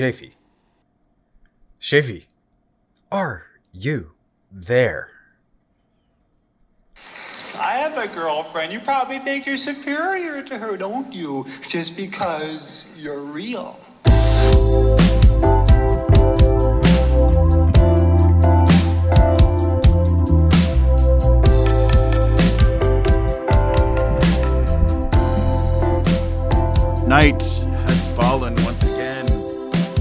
Shafy. Shafy, are you there? I have a girlfriend. You probably think you're superior to her, don't you? Just because you're real. Night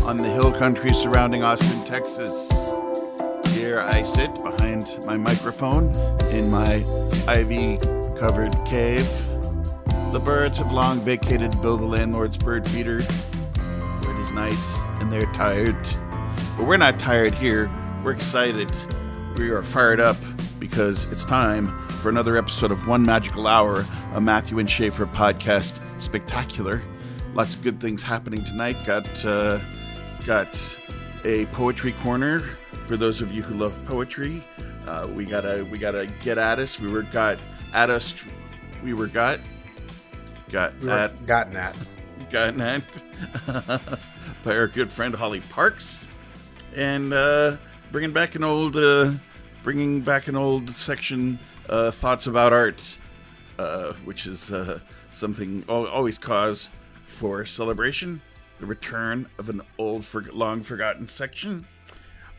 on the hill country surrounding Austin, Texas. Here I sit behind my microphone in my ivy covered cave. The birds have long vacated Bill the landlord's bird feeder, it is night and they're tired. But we're not tired here. We're excited. We are fired up because it's time for another episode of One Magical Hour, a Matthew and Schaefer podcast spectacular. Lots of good things happening tonight. Got uh, got a poetry corner for those of you who love poetry. Uh, we gotta we gotta get at us. We were got at us. We were got got We were at gotten at. gotten at by our good friend Holly Parks, and uh, bringing back an old uh, bringing back an old section uh, thoughts about art, uh, which is uh, something always cause for celebration. The return of an old, for- long forgotten section.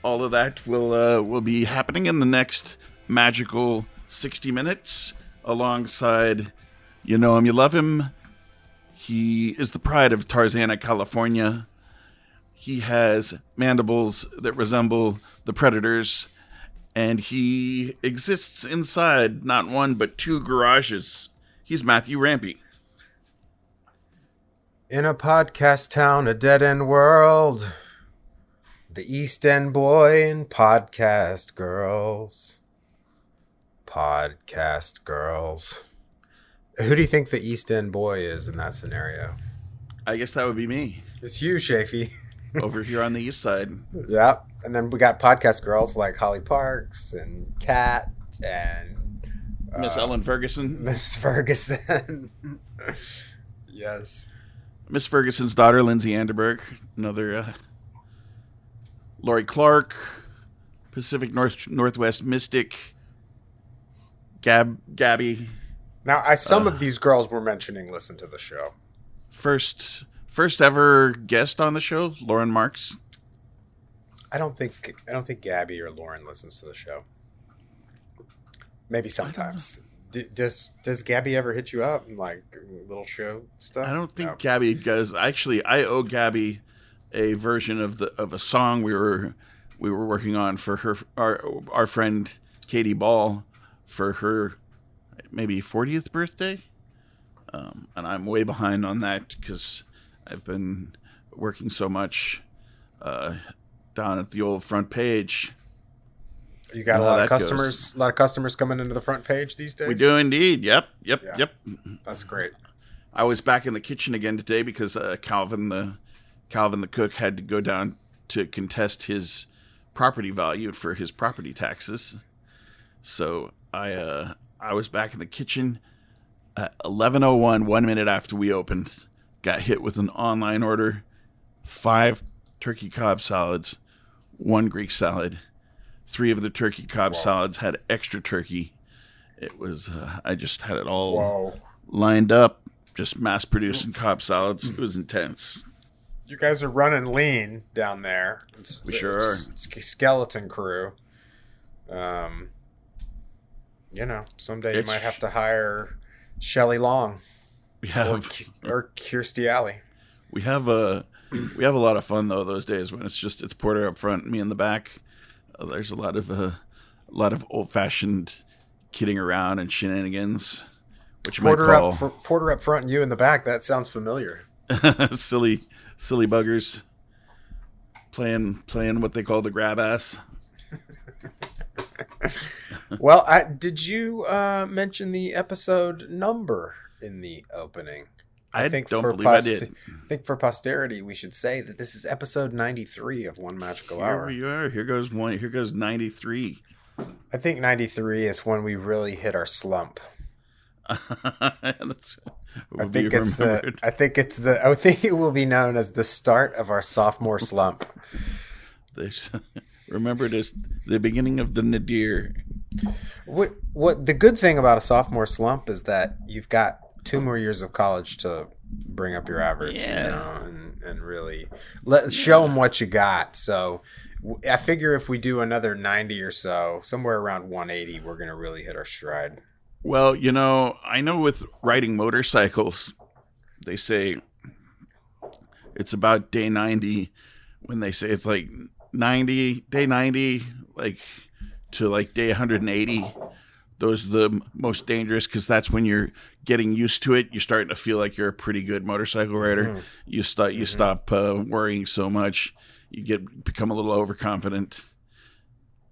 All of that will uh, will be happening in the next magical sixty minutes, alongside. You know him, you love him. He is the pride of Tarzana, California. He has mandibles that resemble the predators, and he exists inside not one but two garages. He's Matthew Rampy. In a podcast town, a dead end world. The East End boy and podcast girls. Podcast girls. Who do you think the East End boy is in that scenario? I guess that would be me It's you, Shafy. over here on the east side. Yep. And then we got podcast girls like Holly Parks and Kat and Miss uh, Ellen Ferguson. Miss Ferguson. yes. Miss Ferguson's daughter, Lindsay Anderberg. Another uh, Lori Clark. Pacific North Northwest Mystic. Gab Gabby. Now, I some Uh. of these girls we're mentioning listen to the show. First first ever guest on the show, Lauren Marks. I don't think I don't think Gabby or Lauren listens to the show. Maybe sometimes. D- does Does Gabby ever hit you up and like little show stuff? I don't think No. Gabby does. Actually, I owe Gabby a version of the of a song we were we were working on for her our our friend Katie Ball for her maybe 40th birthday. Um, and I'm way behind on that because I've been working so much uh, down at the old front page. You got a lot of customers. A lot of customers coming into the front page these days. We do indeed. Yep, yep, Yeah. yep. That's great. I was back in the kitchen again today because uh, Calvin the Calvin the cook had to go down to contest his property value for his property taxes. So I uh, I was back in the kitchen at 11:01, one minute after we opened. Got hit with an online order, five turkey Cobb salads, one Greek salad. Three of the turkey Cobb Whoa. salads had extra turkey. It was uh, I just had it all Whoa. lined up, just mass producing Cobb salads. It was intense. You guys are running lean down there. It's, We sure it's- it's skeleton crew. Um, you know, someday you might have to hire Shelley Long We or, have Ki- or Kirstie Alley. we have a we have a lot of fun though those days when it's just it's Porter up front, me in the back. Uh, there's a lot of uh, a lot of old fashioned kidding around and shenanigans, which you Porter might call up, Porter up front and you in the back. That sounds familiar. silly silly buggers playing playing what they call the grab ass. well, I, did you uh, mention the episode number in the opening? I, think don't for believe I did. I think for posterity, we should say that this is episode 93 of One Magical Here Hour. Here we are. Here goes one. Here goes ninety three. I think 93 is when we really hit our slump. That's, I think it's the. I think it's the. I think it will be known as the start of our sophomore slump. There's- remembered as the beginning of the nadir. What what the good thing about a sophomore slump is that you've got two more years of college to bring up your average, Yeah. you know, and and really let show them what you got. So I figure if we do another ninety or so, somewhere around one eighty, we're gonna really hit our stride. Well, you know, I know with riding motorcycles, they say it's about day 90 when they say it's like 90, day 90, like to like day 180. Those are the most dangerous because that's when you're getting used to it. You're starting to feel like you're a pretty good motorcycle rider. Mhm. You start, you stop uh, worrying so much. You get become a little overconfident.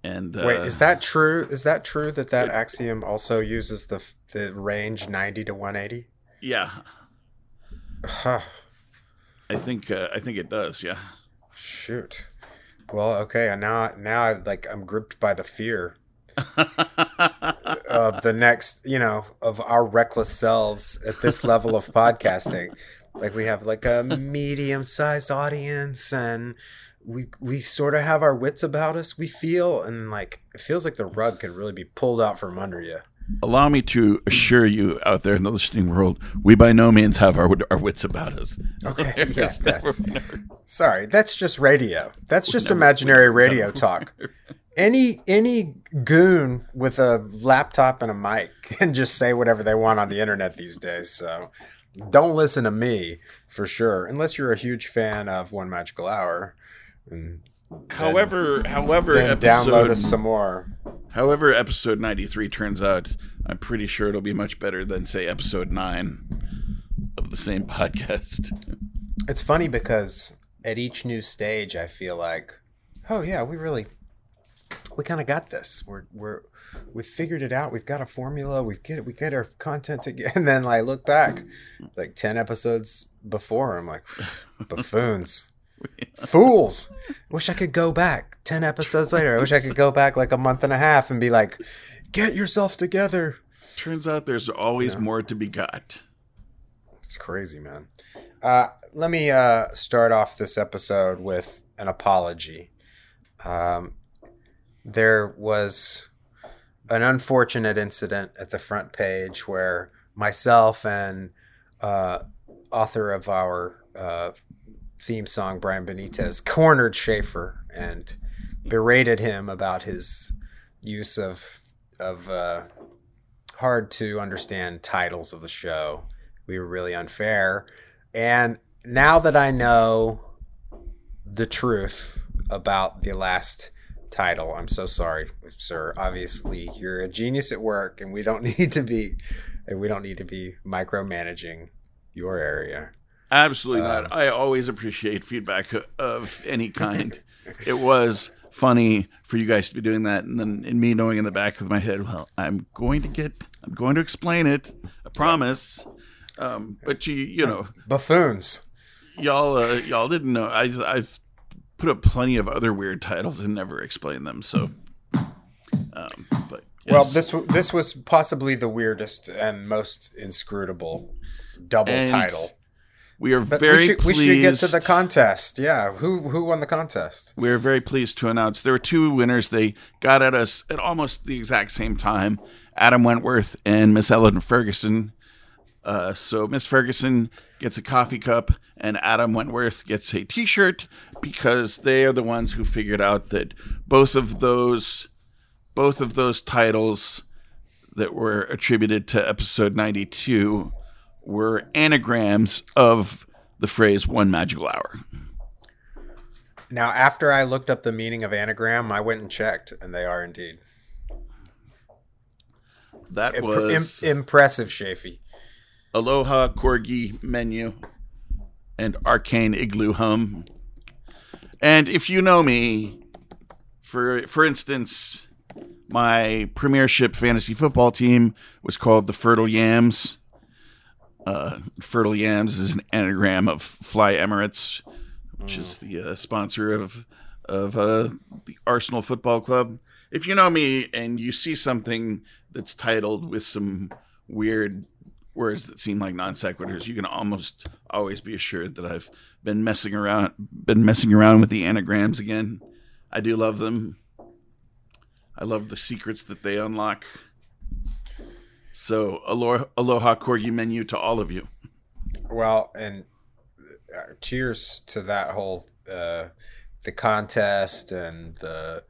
And uh, Wait, is that true? Is that true that that it- axiom also uses the the range ninety to one eighty? yeah? Huh. I think uh, I think it does. Yeah. Shoot. Well, okay. and Now, now, I like I'm gripped by the fear of the next, you know, of our reckless selves at this level of podcasting. Like we have like a medium-sized audience, and we we sort of have our wits about us. We feel, and like it feels like the rug could really be pulled out from under you. Allow me to assure you out there in the listening world, we by no means have our, our wits about us. Okay, yeah, There's never- that's never- sorry. That's just radio. That's just imaginary radio talk. any any goon with a laptop and a mic can just say whatever they want on the internet these days. So don't listen to me for sure, unless you're a huge fan of One Magical Hour. And however, however, then download us some more. however episode ninety three turns out, I'm pretty sure it'll be much better than say episode nine of the same podcast. It's funny because at each new stage, I feel like, oh yeah, we really, we kind of got this. We're we're we figured it out. We've got a formula. We get we get our content together. And then I look back, like ten episodes before, I'm like, buffoons, fools. Wish I could go back ten episodes later. I wish I could go back like a month and a half and be like, get yourself together. Turns out there's always Yeah. more to be got. It's crazy, man. Uh, let me uh, start off this episode with an apology. Um, there was an unfortunate incident at the front page where myself and uh, author of our uh, theme song, Brian Benitez, cornered Schaefer and berated him about his use of of uh, hard to understand titles of the show. We were really unfair. And now that I know the truth about the last title, I'm so sorry, sir. Obviously, you're a genius at work, and we don't need to be, and we don't need to be micromanaging your area. Absolutely Um, not. I always appreciate feedback of any kind. it was funny for you guys to be doing that, and then and me knowing in the back of my head, well, I'm going to get, I'm going to explain it. I promise. Um, but you, you know, Buffoons. y'all, uh, y'all didn't know. I, I've put up plenty of other weird titles and never explain them. So, um, but Well, this this was possibly the weirdest and most inscrutable double And title. we are But very we should, we should get to the contest. Yeah, who who won the contest? We're very pleased to announce there were two winners. They got at us at almost the exact same time Adam Wentworth and Miss Ellen Ferguson. Uh, so Miss Ferguson gets a coffee cup, and Adam Wentworth gets a t shirt because they are the ones who figured out that both of those both of those titles that were attributed to episode 92 were anagrams of the phrase one magical hour. Now, after I looked up the meaning of anagram, I went and checked, and they are indeed That was im- impressive, Shafee. Aloha Corgi menu and Arcane Igloo Hum. And if you know me, for for instance, my premiership fantasy football team was called the Fertile Yams. Uh, Fertile Yams is an anagram of Fly Emirates, which is the uh, sponsor of of uh, the Arsenal Football Club. If you know me and you see something that's titled with some weird words that seem like non sequiturs, you can almost always be assured that I've been messing around been messing around with the anagrams again. I do love them. I love the secrets that they unlock. So aloha, aloha corgi menu to all of you. Well, and uh, cheers to that whole uh, the contest and the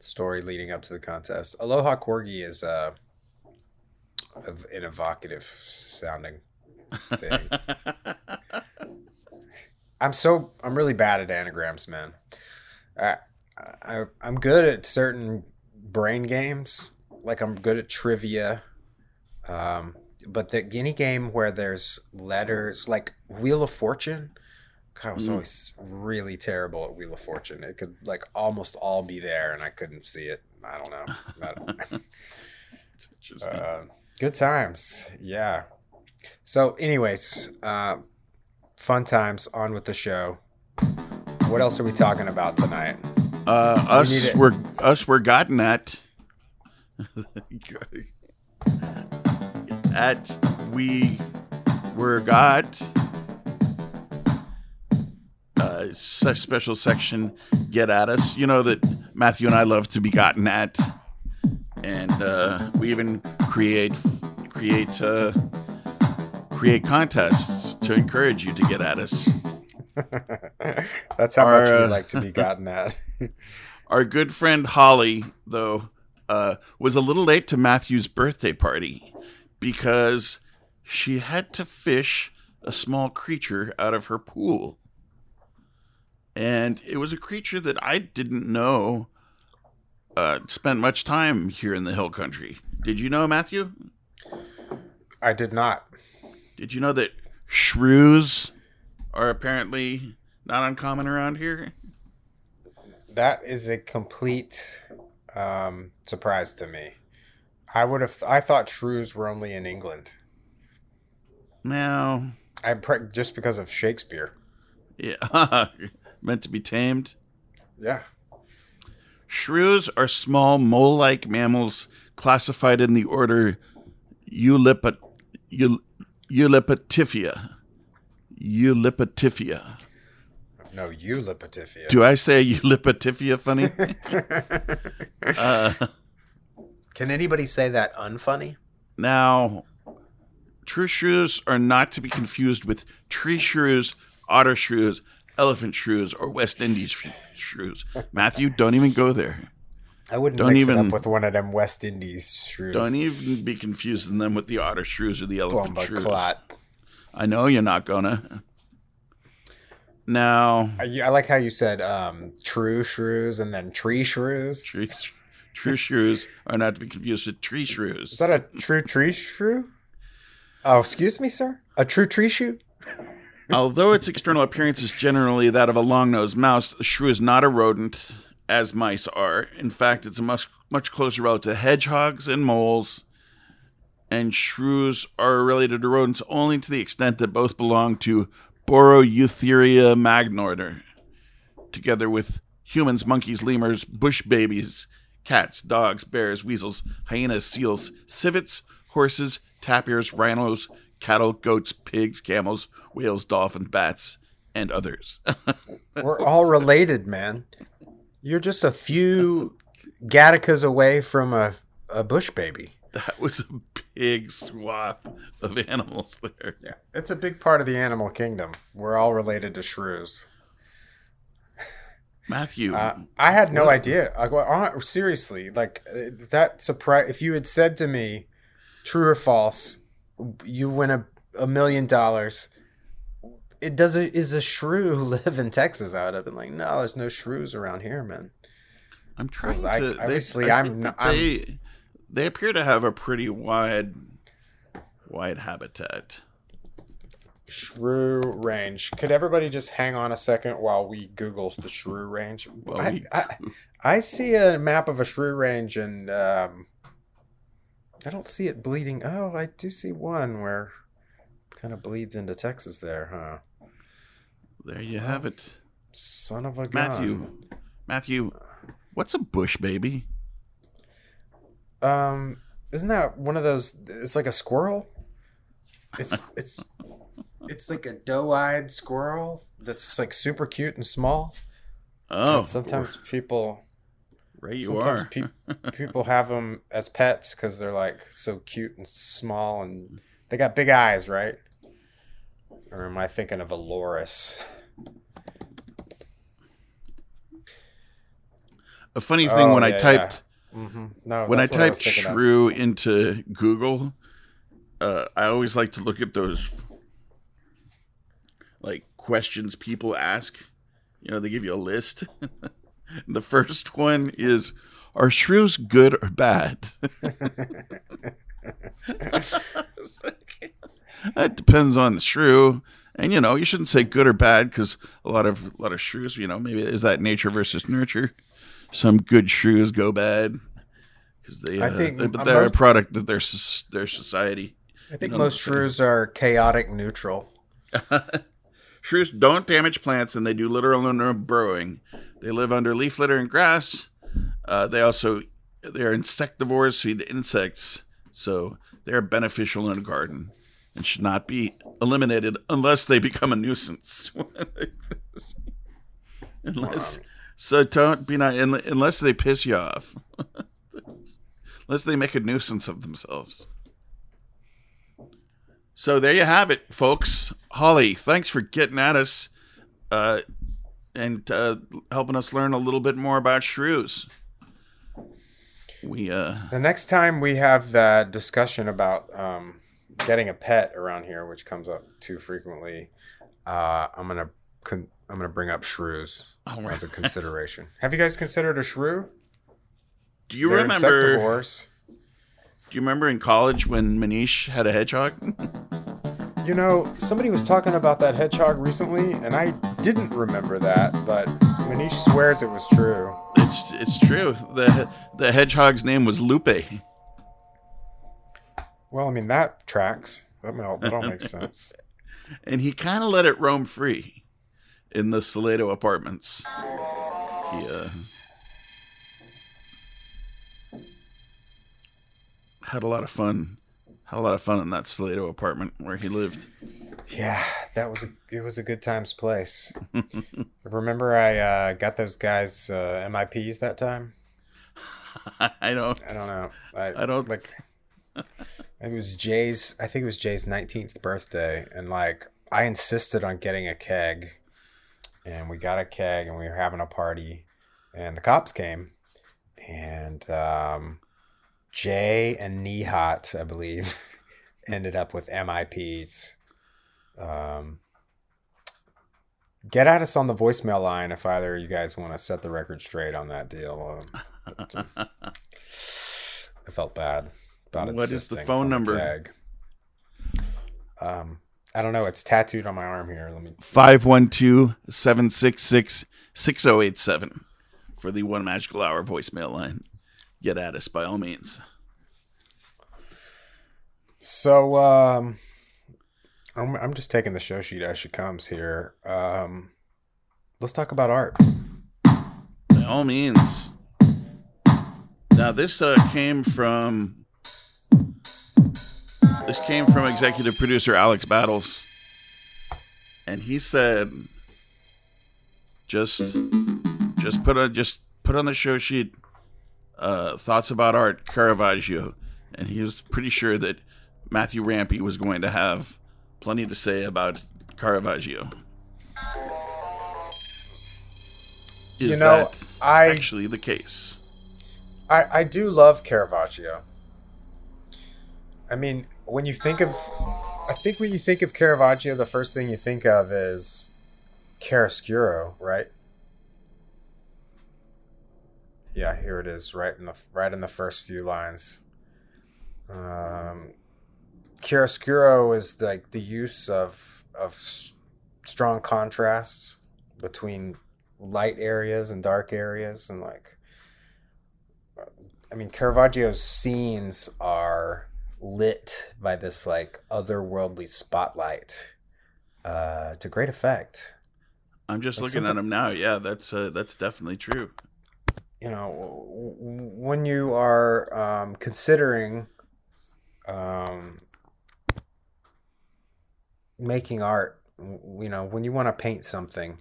story leading up to the contest. Aloha corgi is an evocative sounding thing. I'm so I'm really bad at anagrams, man. I, I I'm good at certain brain games. Like I'm good at trivia. Um, but the guinea game where there's letters like Wheel of Fortune, God, I was Mm. always really terrible at Wheel of Fortune. It could like almost all be there, and I couldn't see it. I don't know. I don't- It's interesting. uh, good times, yeah. So, anyways, uh, fun times. On with the show. What else are we talking about tonight? Uh, us it. we're us we're gotten at at we were got uh, special section get at us. You know that Matthew and I love to be gotten at, and uh, we even create create uh, create contests to encourage you to get at us. That's how Our, much we uh, like to be gotten at. Our good friend Holly, though, uh, was a little late to Matthew's birthday party because she had to fish a small creature out of her pool. And it was a creature that I didn't know uh, spent much time here in the hill country. Did you know, Matthew? I did not. Did you know that shrews are apparently not uncommon around here? That is a complete um, surprise to me. I would have. I thought shrews were only in England. Now, I pre- just because of Shakespeare. yeah, meant to be tamed. Yeah. Shrews are small mole-like mammals classified in the order Eulipa, Eul. No, Eulipatifia. Do I say Eulipatifia funny? uh, Can anybody say that unfunny? now, true shrews are not to be confused with tree shrews, otter shrews, elephant shrews, or West Indies shrews. Matthew, don't even go there. I wouldn't Don't mix it even- up with one of them West Indies shrews. Don't even be confusing them with the otter shrews or the elephant Bomba shrews. clot. I know you're not gonna. Now, I, I like how you said um, true shrews and then tree shrews. true, true shrews are not to be confused with tree shrews. Is that a true tree shrew? Oh, excuse me, sir. A true tree shrew? Although its external appearance is generally that of a long-nosed mouse, the shrew is not a rodent, as mice are. In fact, it's a much much closer relative to hedgehogs and moles. And shrews are related to rodents only to the extent that both belong to Boreoeutheria magnorder, together with humans, monkeys, lemurs, bush babies, cats, dogs, bears, weasels, hyenas, seals, civets, horses, tapirs, rhinos, cattle, goats, pigs, camels, whales, dolphins, bats, and others. We're all related, man. You're just a few Gattacas away from a, a bush baby. that was a big swath of animals there. Yeah. It's a big part of the animal kingdom. We're all related to shrews. Matthew, Uh, I had no idea. I go, uh, seriously, like uh, that surprise. If you had said to me, "True or false," you win a, a million dollars. It does. A, is a shrew live in Texas? I would have been like, no, there's no shrews around here, man. I'm trying I- to. they- obviously, I I'm think not- that They, they appear to have a pretty wide, wide habitat. Shrew range. Could everybody just hang on a second while we Google the shrew range? Well, I, we- I, I see a map of a shrew range and um, I don't see it bleeding. Oh, I do see one where it kind of bleeds into Texas there, huh? There you have it, Son of a gun. Matthew. Matthew, what's a bush baby? Um, Isn't that one of those? It's like a squirrel. It's it's it's like a doe-eyed squirrel that's like super cute and small. Oh, And sometimes people right you sometimes are. pe- people have them as pets because they're like so cute and small and they got big eyes, right? Or am I thinking of a loris? A funny thing Oh, when I yeah, typed Mm-hmm. No, when I typed was thinking of. into Google, uh, I always like to look at those like questions people ask. You know, they give you a list. the first one is Are shrews good or bad? Like, that depends on the shrew. And you know, you shouldn't say good or bad because a lot of a lot of shrews, you know, maybe is that nature versus nurture. Some good shrews go bad because they, I uh, think they- but they're a product of their their society. I think know, most shrews are chaotic neutral. Shrews don't damage plants, and they do literal no burrowing. They live under leaf litter and grass. Uh, they also they are insectivores, feed insects, so they are beneficial in a garden and should not be eliminated unless they become a nuisance. unless so, don't be not unless they piss you off. unless they make a nuisance of themselves. So there you have it, folks. Holly, thanks for getting at us uh, and uh, helping us learn a little bit more about shrews. We uh, The next time we have that discussion about um, getting a pet around here, which comes up too frequently, uh, I'm gonna con- I'm gonna bring up shrews right. as a consideration. have you guys considered a shrew? do you They're remember? Do you remember in college when Manish had a hedgehog? You know, somebody was talking about that hedgehog recently, and I didn't remember that, but Manish swears it was true. It's it's true. the The hedgehog's name was Lupe. Well, I mean that tracks. That all, that all makes sense. and he kind of let it roam free in the Salado apartments. He uh, had a lot of fun. Had a lot of fun in that Salado apartment where he lived. Yeah, that was a it was a good times place. Remember, I uh, got those guys uh, MIPs that time. I don't. I don't know. I, I don't- like. It was Jay's. I think it was Jay's nineteenth birthday, and like I insisted on getting a keg, and we got a keg, and we were having a party, and the cops came, and um, Jay and Nihat, I believe, ended up with MIPs. Um, get at us on the voicemail line if either of you guys want to set the record straight on that deal. Um, I felt bad about it. What is the phone number? Um, I don't know. It's tattooed on my arm here. Let me. 512 766 6087 for the one magical hour voicemail line. Get at us by all means. So, um, I'm, I'm just taking the show sheet as she comes here. Um, let's talk about art. By all means. Now this uh, came from this came from executive producer Alex Battles, and he said, "Just, just put on just put on the show sheet uh, thoughts about art Caravaggio," and he was pretty sure that Matthew Rampy was going to have plenty to say about Caravaggio. Is You know, that I- actually the case? I, I do love Caravaggio. I mean, when you think of, I think when you think of Caravaggio, the first thing you think of is chiaroscuro, right? Yeah, here it is, right in the right in the first few lines. Um, chiaroscuro is like the use of of s- strong contrasts between light areas and dark areas, and like I mean, Caravaggio's scenes are lit by this like otherworldly spotlight uh, to great effect. I'm just looking at something- him now. Yeah, that's uh, that's definitely true. You know, when you are um, considering um, making art. You know, when you want to paint something,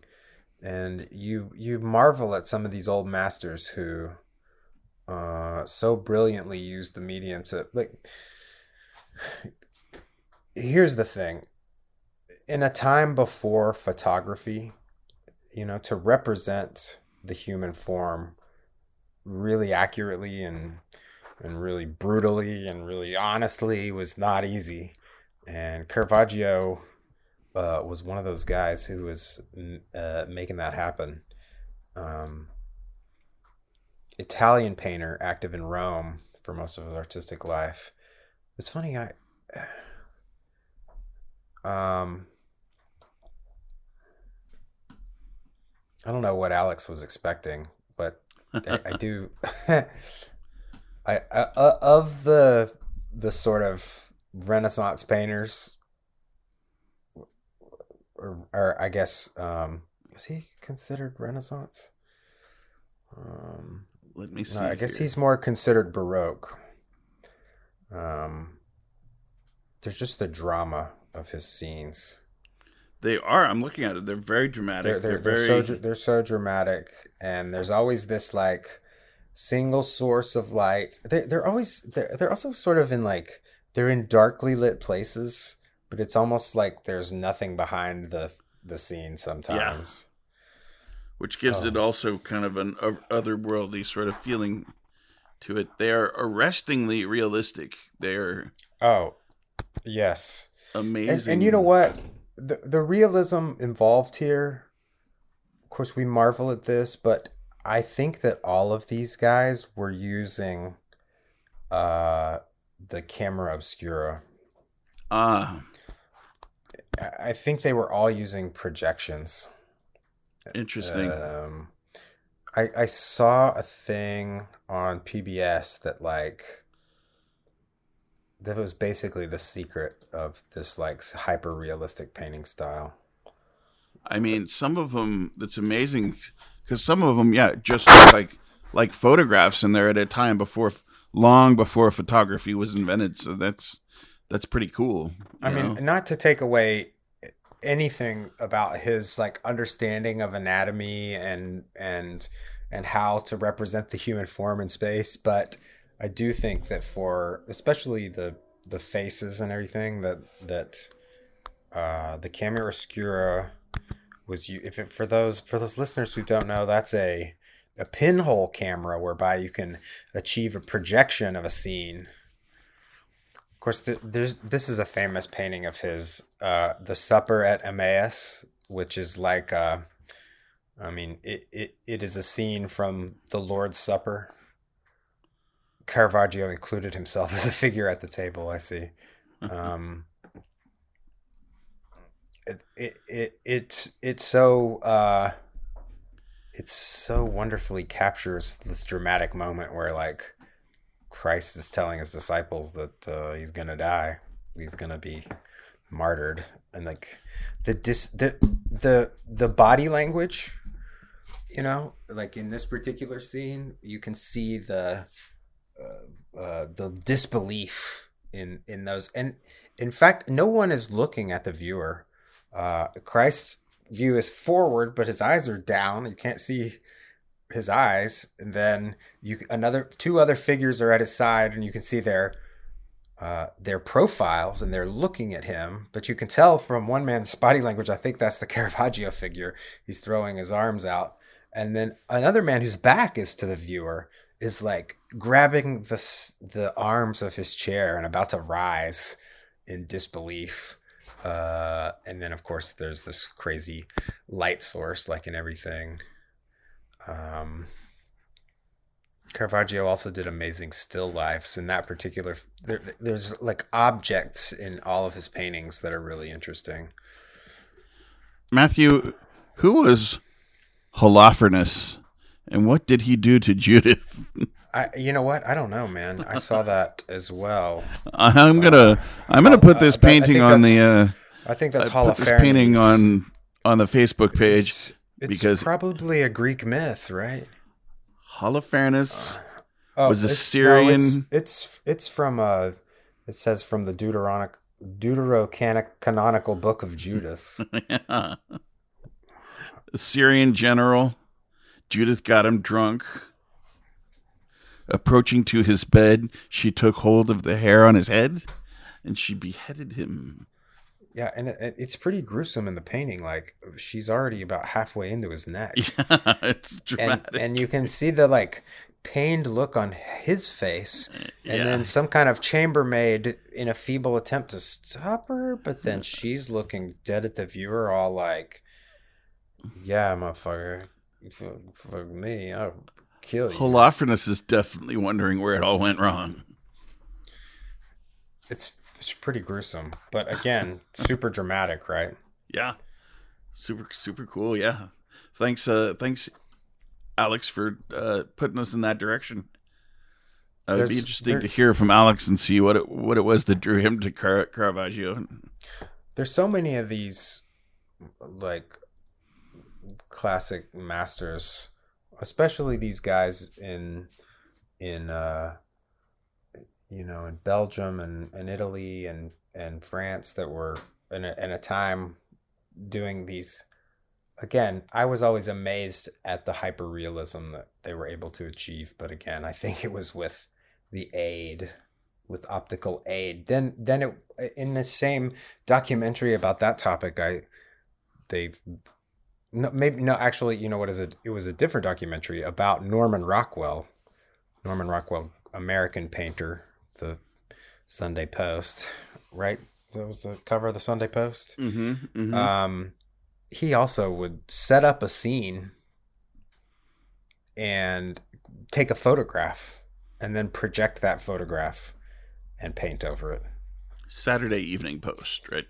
and you you marvel at some of these old masters who uh, so brilliantly use the medium to like. Here's the thing. In a time before photography, you know, to represent the human form really accurately and and really brutally and really honestly was not easy. And Caravaggio uh, was one of those guys who was uh, making that happen. Um, Italian painter, active in Rome for most of his artistic life. It's funny, I. Um, I don't know what Alex was expecting, I, I do. I, I uh, of the the sort of Renaissance painters, or, or I guess um, is he considered Renaissance? Um, Let me see. no, I guess here. he's more considered Baroque. Um, there's just the drama of his scenes. They are. I'm looking at it. They're very They're dramatic. they're, They're, they're, very. so they're so dramatic, and there's always this like single source of light. They're they're always they're they're also sort of in like they're in darkly lit places, but it's almost like there's nothing behind the the scene sometimes. Yeah. which gives Oh. it um, also kind of an otherworldly sort of feeling to it. They are arrestingly realistic. They're Oh, yes. amazing. And, and you know what? The the realism involved here. Of course, we marvel at this, but I think that all of these guys were using uh, the camera obscura. Ah, I I think they were all using projections. interesting. Um, I I saw a thing on PBS that like that was basically the secret of this like hyper realistic painting style. I mean, some of them. That's amazing because some of them, yeah, just look like like photographs, and they're at a time before, long before photography was invented. So that's that's pretty cool. I mean, know? not to take away eh, anything about his like understanding of anatomy and and and how to represent the human form in space, but I do think that for especially the the faces and everything that that uh, the camera obscura was you if it, for those for those listeners who don't know that's a a pinhole camera whereby you can achieve a projection of a scene of course, th- there's this is a famous painting of his, uh, the Supper at Emmaus, which is like, uh, I mean, it, it it is a scene from the Lord's Supper. Caravaggio included himself as a figure at the table. I see. Um, it it it it's it's so uh, it's so wonderfully captures this dramatic moment where like Christ is telling his disciples that uh, he's gonna die, he's gonna be martyred, and like the dis the the the body language, you know, like in this particular scene, you can see the uh, uh, the disbelief in in those, and in fact, no one is looking at the viewer. Uh, Christ's view is forward, but his eyes are down. You can't see his eyes, and then you another two other figures are at his side, and you can see their uh, their profiles, and they're looking at him. But you can tell from one man's body language. I think that's the Caravaggio figure. He's throwing his arms out, and then another man whose back is to the viewer is like grabbing the the arms of his chair and about to rise in disbelief. Uh, and then, of course, there's this crazy light source, like in everything. Um, Caravaggio also did amazing still lifes. In that particular, there, there's like objects in all of his paintings that are really interesting. Matthew, who was Holofernes, and what did he do to Judith? I, you know what? I don't know, man. I saw that as well. I'm gonna I'm gonna put this Uh, painting on the uh, I think that's I put this painting on on the Facebook page. It's, it's because- probably a Greek myth, right? Holofernes. Oh, Was a Syrian. No, it's, it's it's from uh, It says from the Deuteronic Deuterocanonical book of Judith. yeah. Syrian general Judith got him drunk. Approaching to his bed, she took hold of the hair on his head and she beheaded him. Yeah, and it, it's pretty gruesome in the painting. Like she's already about halfway into his neck. Yeah, it's and dramatic. and you can see the like pained look on his face and Yeah. then some kind of chambermaid in a feeble attempt to stop her but then she's looking dead at the viewer all like yeah motherfucker fuck, fuck me i'll kill you Holofernes is definitely wondering where it all went wrong. it's, it's pretty gruesome but again super dramatic right Yeah. Super super cool, yeah. Thanks uh thanks Alex for uh putting us in that direction. Uh, it'd be interesting there- to hear from Alex and see what it what it was that drew him to Car- Caravaggio. there's so many of these like classic masters especially these guys in in uh you know in belgium and, and italy and and france that were in a, in a time doing these. Again i was always amazed at the hyperrealism that they were able to achieve but again i think it was with the aid with optical aid. Then then it in the same documentary about that topic i they no maybe no actually you know what is it it was a different documentary about norman rockwell norman rockwell american painter the sunday post right that was the cover of the sunday post Mm-hmm. mm-hmm. um, he also would set up a scene and take a photograph and then project that photograph and paint over it. Saturday Evening Post, right?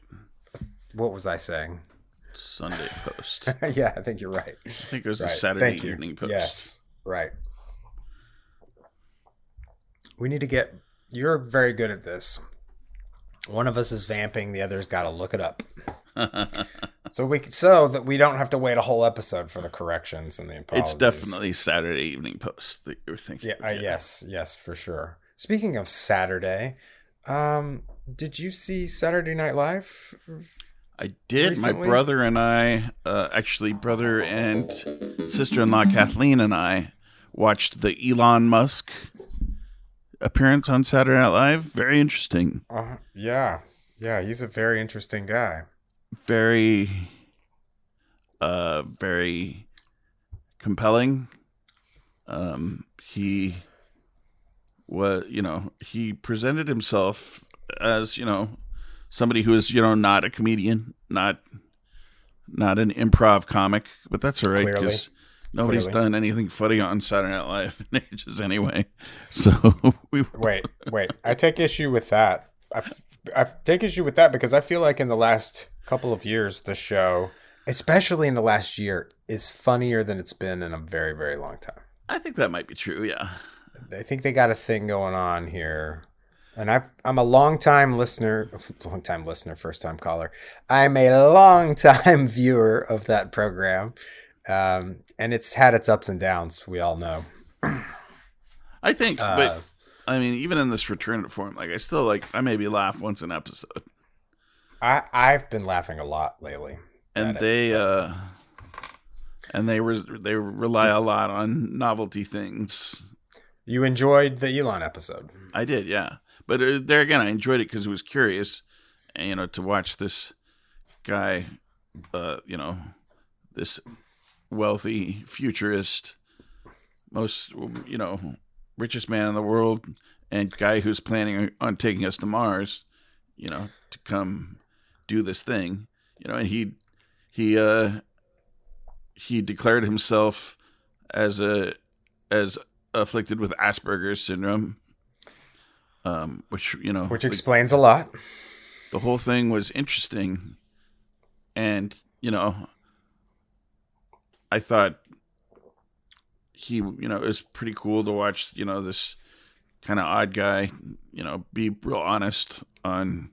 What was I saying? Sunday Post. Yeah, I think you're right. I think it was right. a Saturday. Evening Post. Yes, right. We need to get. You're very good at this. One of us is vamping, the other's got to look it up. So we so that we don't have to wait a whole episode for the corrections and the apologies. it's definitely Saturday Evening Post that you were thinking. Yeah, uh, yes, yes, for sure. Speaking of Saturday, um, did you see Saturday Night Live? I did. recently? My brother and I, uh, actually, brother and sister in law Kathleen and I, watched the Elon Musk appearance on Saturday Night Live. Very interesting. Uh, yeah, yeah, he's a very interesting guy. Very, uh, very compelling. Um, he was, you know, he presented himself as, you know, somebody who is, you know, not a comedian, not not an improv comic, but that's all right because nobody's Clearly. done anything funny on Saturday Night Live in ages anyway. So we Wait, wait, I take issue with that. I, I take issue with that because I feel like in the last couple of years, the show, especially in the last year, is funnier than it's been in a very, very long time. I think that might be true. Yeah. I think they got a thing going on here. And I've, I'm a long time listener, long time listener, first time caller. I'm a long time viewer of that program. Um, and it's had its ups and downs, we all know. I think, Uh, but I mean, even in this return form, like I still like I maybe laugh once an episode, I, I've been laughing a lot lately. and Got it. they uh, and they were they rely a lot on novelty things. You enjoyed the Elon episode. I did, yeah, but uh, there again, I enjoyed it because it was curious, you know, to watch this guy, uh, you know, this wealthy futurist, most you know, richest man in the world, and guy who's planning on taking us to Mars, you know, to come do this thing, you know, and he he uh he declared himself as a as afflicted with Asperger's syndrome, um, which you know, which like, explains a lot. the whole thing was interesting, and you know, I thought he, you know, it was pretty cool to watch, you know, this kind of odd guy, you know, be real honest on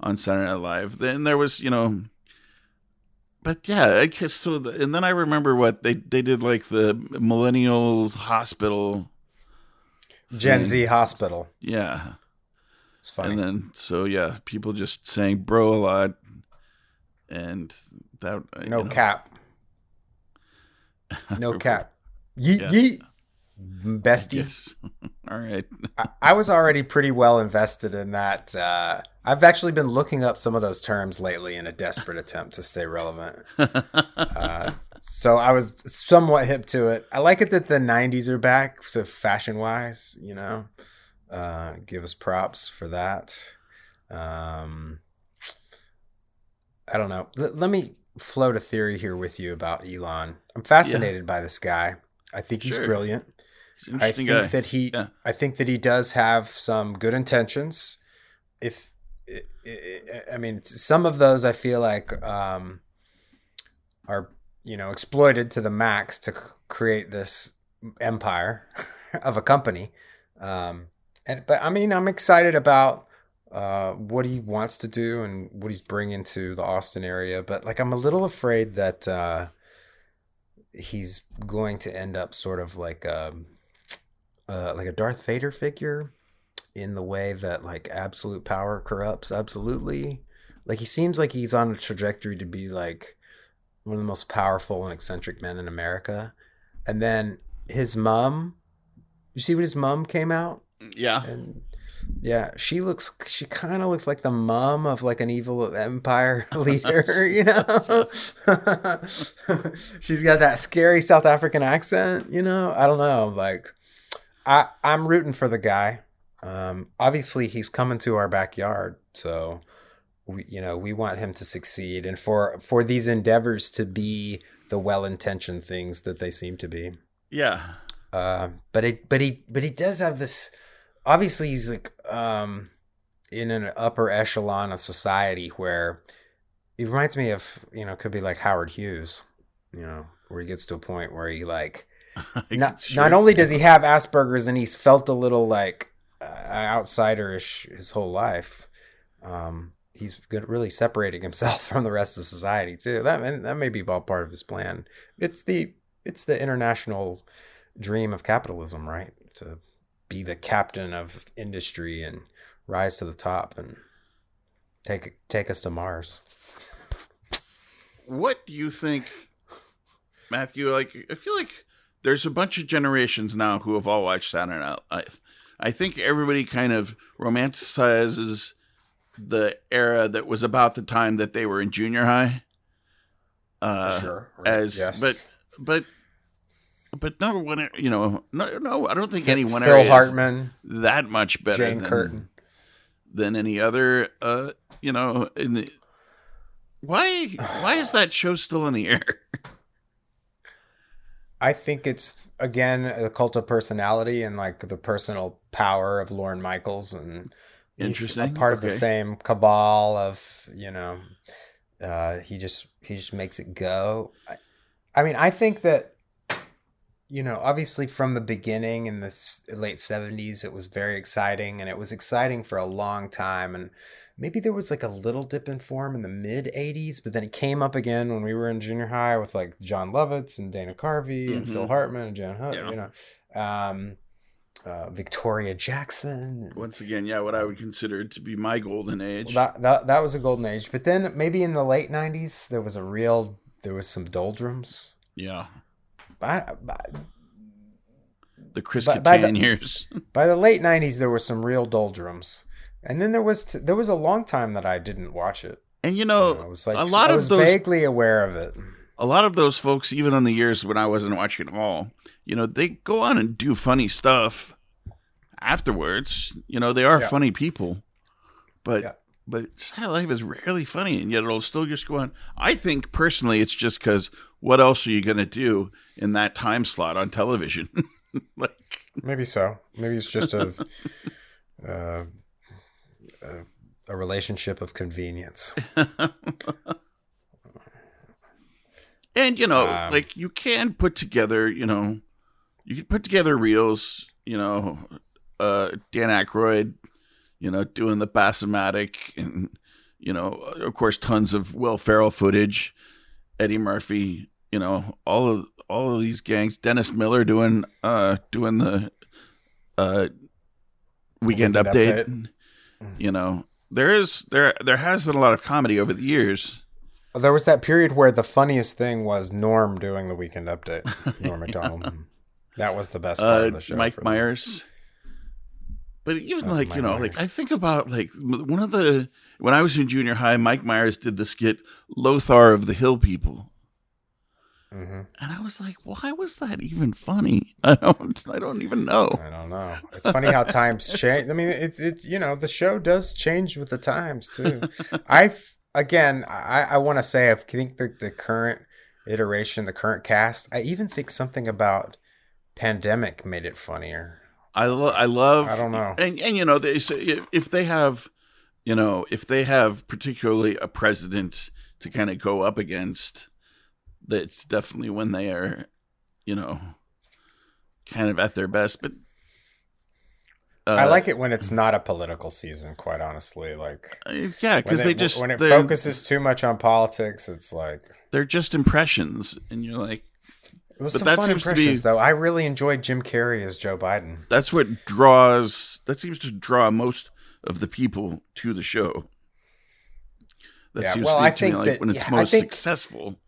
on Saturday Night Live. Then there was, you know, but yeah, I guess so. The, and then I remember what they they did, like the Millennial Hospital. Gen thing. Z Hospital. Yeah, It's funny. And then so yeah, people just saying bro a lot, and that no you know, cap. No cap. Yeet Yeah. yeet. Bestie. Yes. All right. I, I was already pretty well invested in that. Uh, I've actually been looking up some of those terms lately in a desperate attempt to stay relevant. Uh, so I was somewhat hip to it. I like it that the '90s are back, so fashion wise, you know, uh, give us props for that. Um, I don't know. L- let me float a theory here with you about Elon. I'm fascinated by this guy. I think he's brilliant. He's I think guy. that he, Yeah. I think that he does have some good intentions. If I mean, some of those I feel like um, are you know exploited to the max to create this empire of a company. Um, and but I mean, I'm excited about uh, what he wants to do and what he's bringing to the Austin area. But like, I'm a little afraid that uh, he's going to end up sort of like a, uh, like a Darth Vader figure in the way that like absolute power corrupts absolutely. Like he seems like he's on a trajectory to be like one of the most powerful and eccentric men in America. And then his mom, you see what his mom came out yeah. and yeah, she looks she kind of looks like the mom of like an evil empire leader, you know. She's got that scary South African accent, you know. I don't know, like I I'm rooting for the guy. Um obviously he's coming to our backyard, so we you know, we want him to succeed and for for these endeavors to be the well-intentioned things that they seem to be. Yeah. Uh, but it, but he, but he does have this. Obviously, he's like um, in an upper echelon of society where he reminds me of you know could be like Howard Hughes, you know, where he gets to a point where he like not Sure. not only does he have Asperger's and he's felt a little like uh, outsiderish his whole life. Um, he's really separating himself from the rest of society too. That that may be all part of his plan. It's the it's the international dream of capitalism, right? To be the captain of industry and rise to the top and take take us to Mars. What do you think, Matthew? Like, I feel like there's a bunch of generations now who have all watched Saturday Night Live. I think everybody kind of romanticizes the era that was about the time that they were in junior high. Uh, sure. As Yes. but but but no one you know no no I don't think anyone Phil area is Hartman, that much better Jane than, Curtin. than any other uh you know in the, why why is that show still in the air I think it's again a cult of personality and like the personal power of Lorne Michaels and Interesting. part of the same cabal of you know uh, he just he just makes it go. I, I mean, I think that you know obviously from the beginning in the late seventies it was very exciting and it was exciting for a long time and maybe there was like a little dip in form in the mid 80s but then it came up again when we were in junior high with like jon lovitz and dana carvey and phil Mhm. hartman and jan Hutt, Yeah. you know um, uh, victoria jackson. Once again yeah what I would consider to be my golden age. Well, that, that that was a golden age. But then maybe in the late 90s there was a real there was some doldrums. Yeah. By, by, the Chris By- by the- Kattan years. by the late 90s there was some real doldrums. And then there was there was a long time that i didn't watch it. And you know I was like a lot I of was those vaguely aware of it. A lot of those folks, even on the years when I wasn't watching at all, you know, they go on and do funny stuff afterwards. You know, they are Yeah. funny people, but Yeah. but Saturday Live is rarely funny, and yet it'll still just go on. I think personally, it's just because what else are you going to do in that time slot on television? like, Maybe so. Maybe it's just a uh, a, a relationship of convenience. and you know, Um, like you can put together, you know, you can put together reels. You know, uh, Dan Aykroyd, you know, doing the Bassomatic, and you know, of course, tons of Will Ferrell footage. Eddie Murphy, you know, all of all of these gangs. Dennis Miller doing uh doing the uh weekend, Weekend update. Update. you know, there is there there has been a lot of comedy over the years. There was that period where the funniest thing was Norm doing the weekend update. Norm Macdonald. That was the best part Uh, of the show. Mike Myers. them. Myers. But even like Mike you know, like I think about like one of the when I was in junior high, Mike Myers did the skit Lothar of the Hill People, Mhm. and I was like, why was that even funny? I don't, I don't even know. I don't know. It's funny how times change. I mean, it, it you know the show does change with the times too. I again, I, I want to say I think that the current iteration, the current cast, I even think something about pandemic made it funnier. I lo- I love. I don't know. And and you know they say if- they have, you know, if they have particularly a president to kind of go up against, that's definitely when they are, you know, kind of at their best. But uh, I like it when it's not a political season. Quite honestly, like uh, yeah, because they just when it focuses too much on politics, it's like they're just impressions, and you're like, it was But some that fun seems to be- impressions though. I really enjoyed Jim Carrey as Joe Biden. that's what draws. That seems to draw most of the people to the show. That Yeah, seems well, to be I to think me like that- when it's yeah, most successful.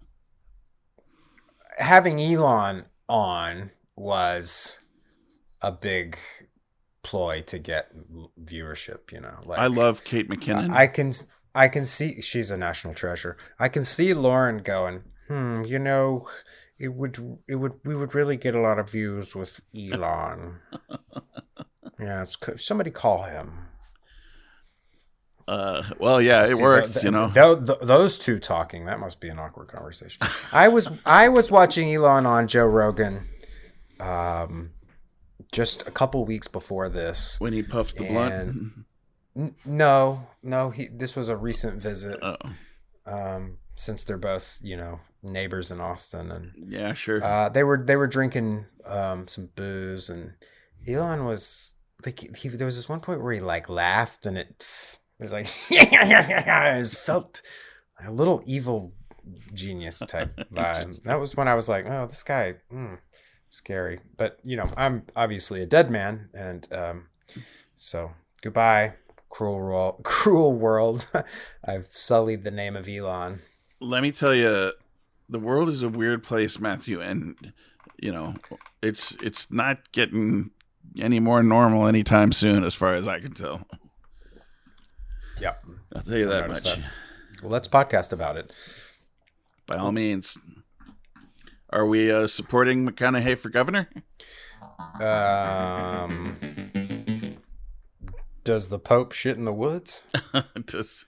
having Elon on was a big ploy to get viewership. You know, like I love Kate McKinnon. I can I can see she's a national treasure. I can see Lorne going, hmm, you know, it would it would we would really get a lot of views with Elon. yeah, it's somebody call him. Uh, well, yeah, it See, worked. tho- you know, tho- those two talking that must be an awkward conversation. I was I was watching Elon on Joe Rogan, um, just a couple weeks before this. when he puffed the blunt. N- no, no, he this was a recent visit. Oh, Um, since they're both you know neighbors in Austin, and yeah, sure. uh, they were they were drinking um some booze, and Elon was like he there was this one point where he like laughed, and it was like it was felt a little evil genius type vibe. That was when I was like, oh, this guy, mm, scary. But you know, I'm obviously a dead man, and um, so goodbye, cruel world. Cruel world. I've sullied the name of Elon. Let me tell you, the world is a weird place, Matthew, and you know, it's it's not getting any more normal anytime soon, as far as I can tell. Yep. I'll tell you that much. that. Well, let's podcast about it. By all means. Are we uh, supporting McConaughey for governor? Um, does the Pope shit in the woods? does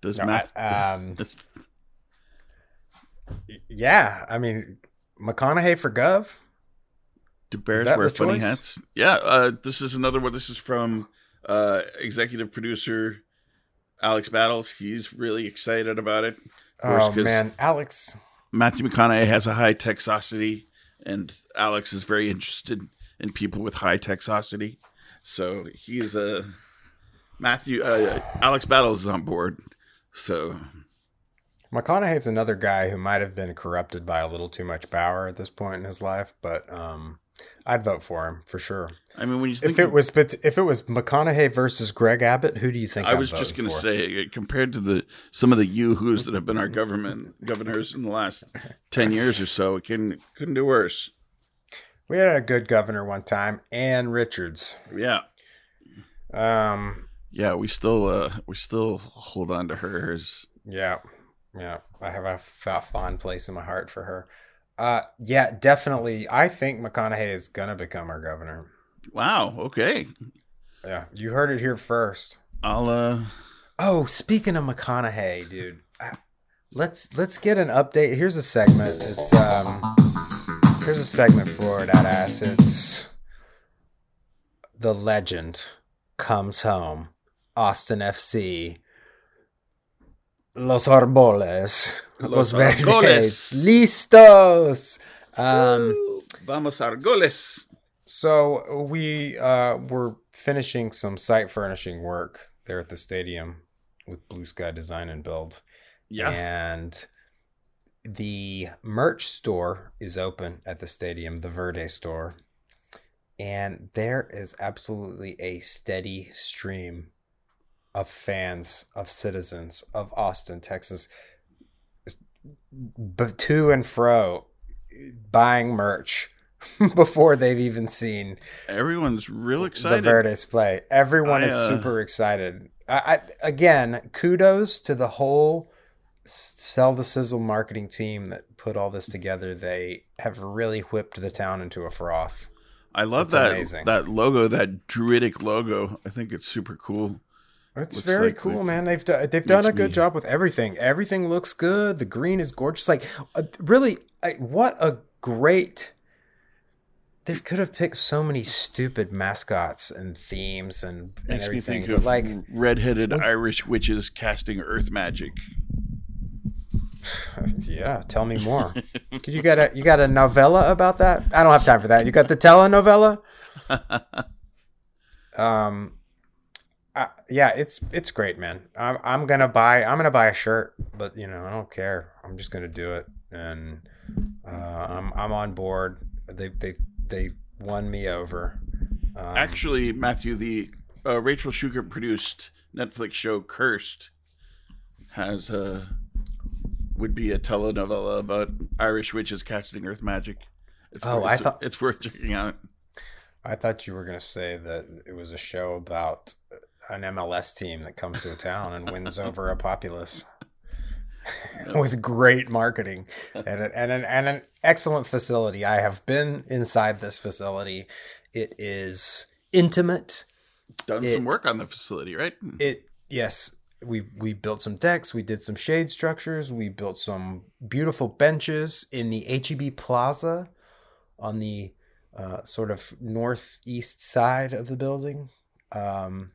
does No, Matt? I- um, does- yeah, I mean, McConaughey for Gov. Do bears wear funny choice? hats? Yeah, uh, this is another one. This is from uh, executive producer Alex Battles. He's really excited about it. course, Oh man, Alex. Matthew McConaughey has a high texosity, and Alex is very interested in people with high texosity. So he's a Matthew. Uh, Alex Battles is on board. So McConaughey's another guy who might have been corrupted by a little too much power at this point in his life, but um, I'd vote for him for sure. I mean, when you think If it was, but if it was McConaughey versus Greg Abbott, who do you think? I I'm was just going to say, uh, compared to the some of the yoo-hoos that have been our government governors in the last ten years or so, it can couldn't do worse. we had a good governor one time, Ann Richards. Yeah, Um, yeah, we still uh we still hold on to hers. Yeah, yeah. I have a f- fond place in my heart for her. Uh, yeah, definitely. I think McConaughey is gonna become our governor. wow. Okay, Yeah, you heard it here first. I'll uh Oh, speaking of McConaughey, dude, uh, let's let's get an update. Here's a segment. It's um, here's a segment for that ass. It's the legend comes home. Austin FC. Los Arboles. Los Los, Verdes. Argoles. Listos. Um, vamos a goles. so we uh, were finishing some site furnishing work there at the stadium with Blue Sky Design and Build. Yeah, And the merch store is open at the stadium, the Verde store. And there is absolutely a steady stream of fans, of citizens of Austin, Texas, but to and fro buying merch before they've even seen Everyone's real excited. the. Verdes play. Everyone I, is uh, super excited. I, I again, kudos to the whole sell the sizzle marketing team that put all this together. They have really whipped the town into a froth. I love It's that amazing. that logo, that druidic logo. I think it's super cool. It's Looks very like- cool, like- man. They've done they've done a good me- job with everything. Everything looks good. The green is gorgeous. Like uh, really, I, what a great. They could have picked so many stupid mascots and themes and, and Makes me everything, think but of like redheaded Irish witches casting earth magic. Yeah, tell me more. You got a you got a novella about that? I don't have time for that. You got the telenovela? Um, I, yeah, it's it's great, man. I'm I'm gonna buy I'm gonna buy a shirt, but you know I don't care. I'm just gonna do it, and uh, I'm I'm on board. They they they won me over. Um, Actually, Matthew, the uh, Rachel Schuker produced Netflix show Cursed has a would be a telenovela about Irish witches casting earth magic. It's Oh, worth, I thought- it's worth checking out. I thought you were gonna say that it was a show about an MLS team that comes to a town and wins over a populace with great marketing and an, and an and an excellent facility. I have been inside this facility. It is intimate. Done It- some work on the facility, right? It yes, we we built some decks. We did some shade structures. We built some beautiful benches in the HEB Plaza on the uh, sort of northeast side of the building. Um,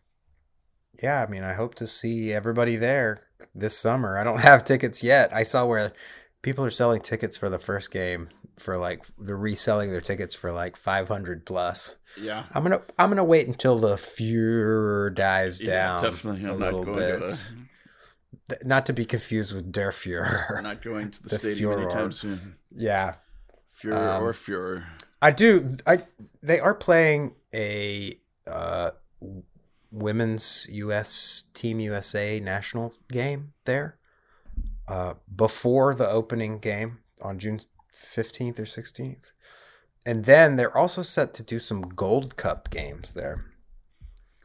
yeah, I mean, I hope to see everybody there this summer. I don't have tickets yet. I saw where people are selling tickets for the first game for like they're reselling their tickets for like 500 plus. Yeah. I'm gonna I'm gonna wait until the furor dies Yeah, down. definitely. a I'm not little going bit. to the, Not to be confused with Der Fuhrer. I'm not going to the, The stadium furor. anytime soon. Yeah, Fuhrer Um, or Fuhrer. I do. I they are playing a uh, women's U.S. Team USA national game there uh, before the opening game on June fifteenth or sixteenth, and then they're also set to do some Gold Cup games there.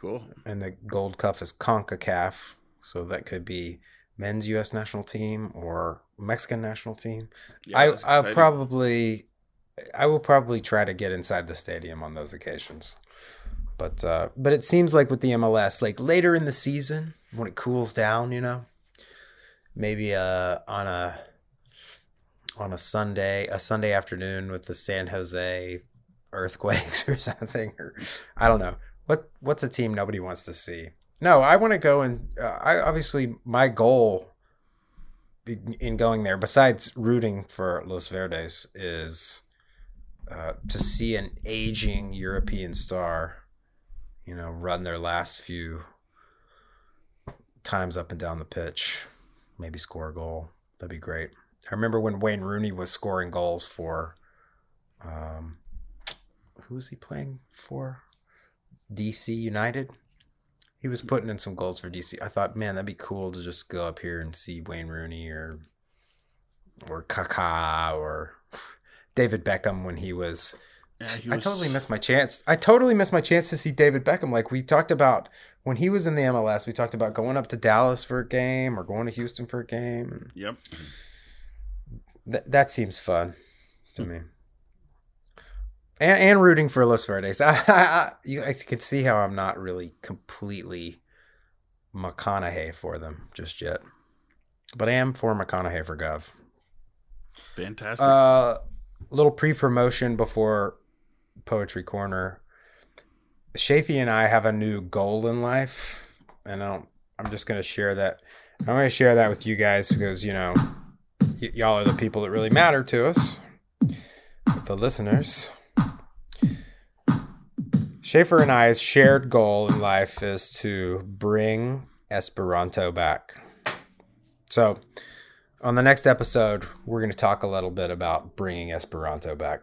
Cool. and the Gold Cup is CONCACAF, so that could be men's U.S. national team or Mexican national team. Yeah, I I exciting. probably I will probably try to get inside the stadium on those occasions, but uh, but it seems like with the MLS, like later in the season when it cools down, you know, maybe uh on a on a Sunday a Sunday afternoon with the San Jose earthquakes or something or I don't know what what's a team nobody wants to see. No, I want to go and uh, I obviously my goal in in going there, besides rooting for Los Verdes, is uh, to see an aging European star, you know, run their last few times up and down the pitch, maybe score a goal. That'd be great. I remember when Wayne Rooney was scoring goals for, um, who was he playing for? DC United. He was putting in some goals for DC. I thought, man, that'd be cool to just go up here and see Wayne Rooney or or Kaká or David Beckham when he was. Yeah, he I totally missed my chance. I totally missed my chance to see David Beckham. Like we talked about when he was in the MLS, we talked about going up to Dallas for a game or going to Houston for a game. Yep. Th- that seems fun to me. And, and rooting for Los Verdes. I, I, I, you guys can see how I'm not really completely McConaughey for them just yet. But I am for McConaughey for Gov. Fantastic. Uh, little pre promotion before Poetry Corner. Shafi and I have a new goal in life, and I don't. I'm just gonna share that. I'm gonna share that with you guys because you know, y- y'all are the people that really matter to us, the listeners. Schaefer and I's shared goal in life is to bring Esperanto back. So, on the next episode, we're going to talk a little bit about bringing Esperanto back.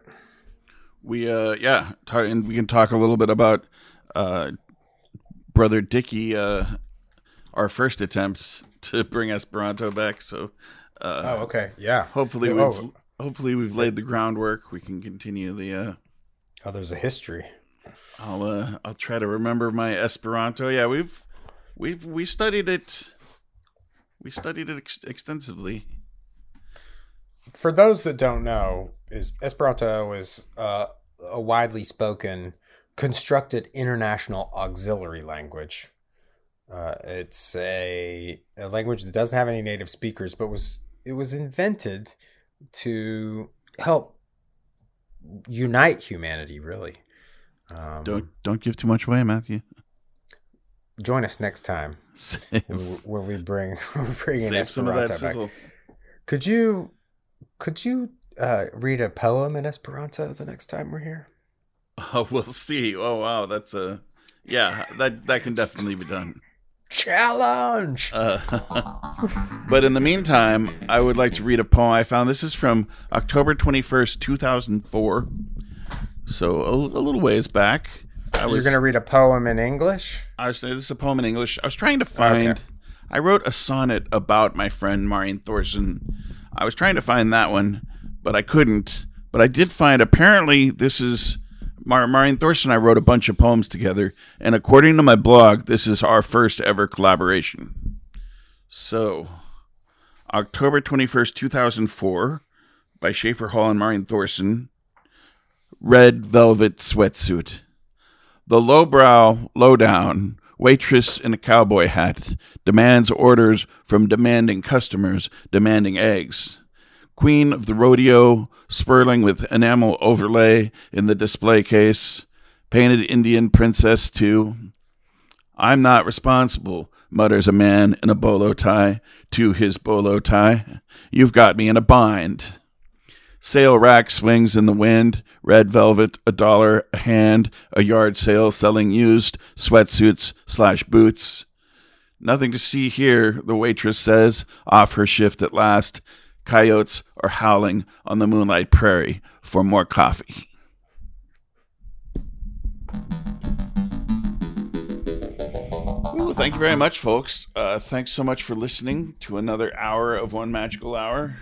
We uh yeah, and we can talk a little bit about uh brother Dicky uh our first attempt to bring Esperanto back. So uh, Oh, okay. Yeah. hopefully Oh. we've hopefully we've laid the groundwork. We can continue the. Uh, Oh, there's a history. I'll uh, I'll try to remember my Esperanto. Yeah, we've we've we studied it. We studied it ex- extensively. For those that don't know, is Esperanto is uh, a widely spoken, constructed international auxiliary language. Uh, it's a, a language that doesn't have any native speakers, but was it was invented to help unite humanity. Really, um, Don't don't give too much away, Matthew. join us next time when we- bring we bring in save some of that Esperanto back. sizzle. Could you could you uh, read a poem in Esperanto the next time we're here? Oh, we'll see. Oh wow, that's a yeah. That that can definitely be done. Challenge. Uh, but in the meantime, I would like to read a poem I found. This is from October twenty first, two thousand four. So a, a little ways back. I You're was gonna read a poem in English. I was this is a poem in English. I was trying to find. Okay. I wrote a sonnet about my friend Marian Thorson. I was trying to find that one, but I couldn't. But I did find. Apparently, this is Mar- Marian Thorson. and I wrote a bunch of poems together, and according to my blog, this is our first ever collaboration. So, October twenty first, two thousand four, by Schaefer Hall and Marian Thorson. Red velvet sweatsuit. The lowbrow, lowdown waitress in a cowboy hat demands orders from demanding customers demanding eggs. Queen of the rodeo, spurling with enamel overlay in the display case. Painted Indian princess, too. I'm not responsible, mutters a man in a bolo tie to his bolo tie. You've got me in a bind. Sail rack swings in the wind, red velvet, a dollar a hand, a yard sale selling used sweatsuits slash boots. Nothing to see here, the waitress says, off her shift at last. Coyotes are howling on the moonlight prairie for more coffee. Ooh, thank you very much, folks. Uh, thanks so much for listening to another hour of One Magical Hour.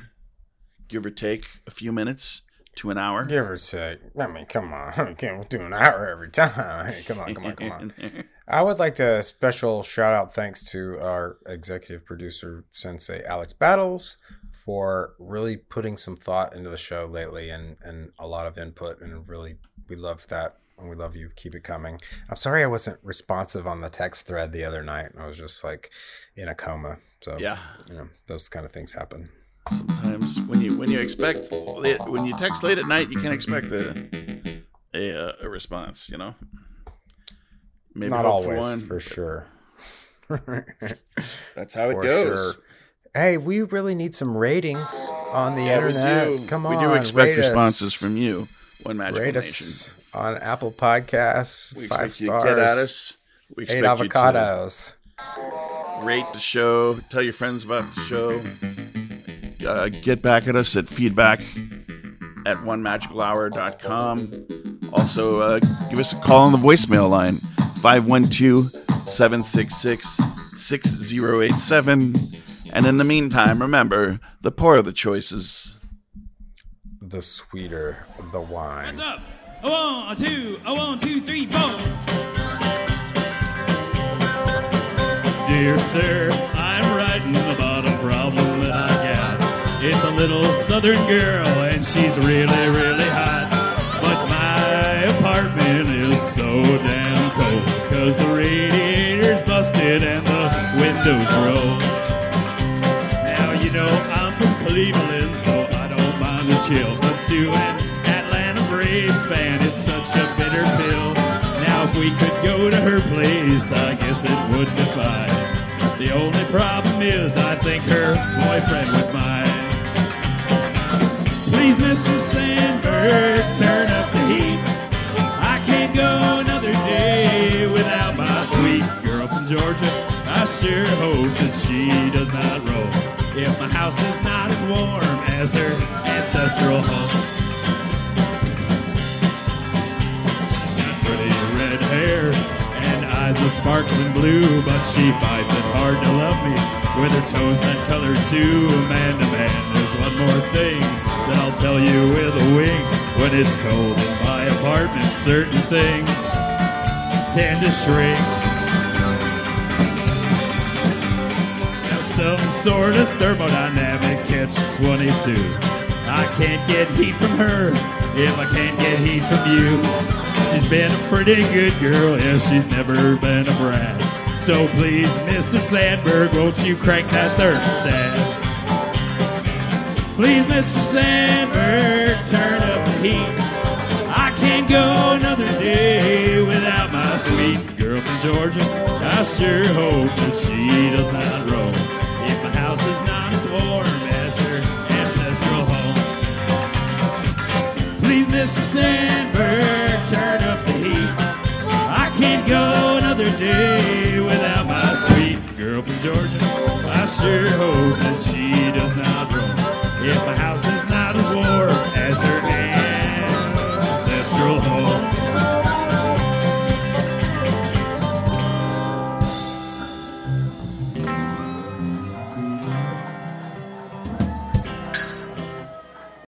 Give or take a few minutes to an hour. Give or take. I mean, come on. We can't do an hour every time. Hey, come on, come on, come on. I would like to special shout out thanks to our executive producer Sensei Alex Battles for really putting some thought into the show lately and and a lot of input and really we love that and we love you. Keep it coming. I'm sorry I wasn't responsive on the text thread the other night. I was just like in a coma. So yeah. you know those kind of things happen. Sometimes when you when you expect when you text late at night, you can't expect a a, a response. You know. Maybe Not always, one, for sure. That's how For it goes. sure. Hey, we really need some ratings on the Yeah, we internet. do. Come on, we do expect responses us. from you. One magical Rate nation. us on Apple Podcasts. We five stars. get at us. We Eight expect avocados. rate the show. Tell your friends about the show. Uh, get back at us at feedback at onemagicalhour.com. Also, uh, give us a call on the voicemail line 512 766 6087. And in the meantime, remember the poorer the choices. The sweeter the wine. What's up? A one, a two, a one, two, three, four. Dear sir, I'm writing about a problem that I got. It's a little southern girl and she's really, really hot. But my apartment is so damn cold. Cause the radiator's busted and the windows roll. Cleveland, so I don't mind the chill. But to an Atlanta Braves fan, it's such a bitter pill. Now if we could go to her place, I guess it would be fine. The only problem is I think her boyfriend would mind. Please, Mr. Sandberg, turn up the heat. I can't go another day without my sweet girl from Georgia. I sure hope that she does not roll. If my house is not as warm as her ancestral home. Got pretty red hair and eyes are sparkling blue, but she finds it hard to love me with her toes that color too. Man to man, there's one more thing that I'll tell you with a wink. When it's cold in my apartment, certain things tend to shrink. Some sort of thermodynamic catch 22. I can't get heat from her if I can't get heat from you. She's been a pretty good girl, yeah, she's never been a brat. So please, Mr. Sandberg, won't you crank that thermostat? Please, Mr. Sandberg, turn up the heat. I can't go another day without my sweet girl from Georgia. I sure hope that she does not roam December. Turn up the heat. I can't go another day without my sweet girl from Georgia. I sure hope that she does not roam. If my house is not as warm as her name.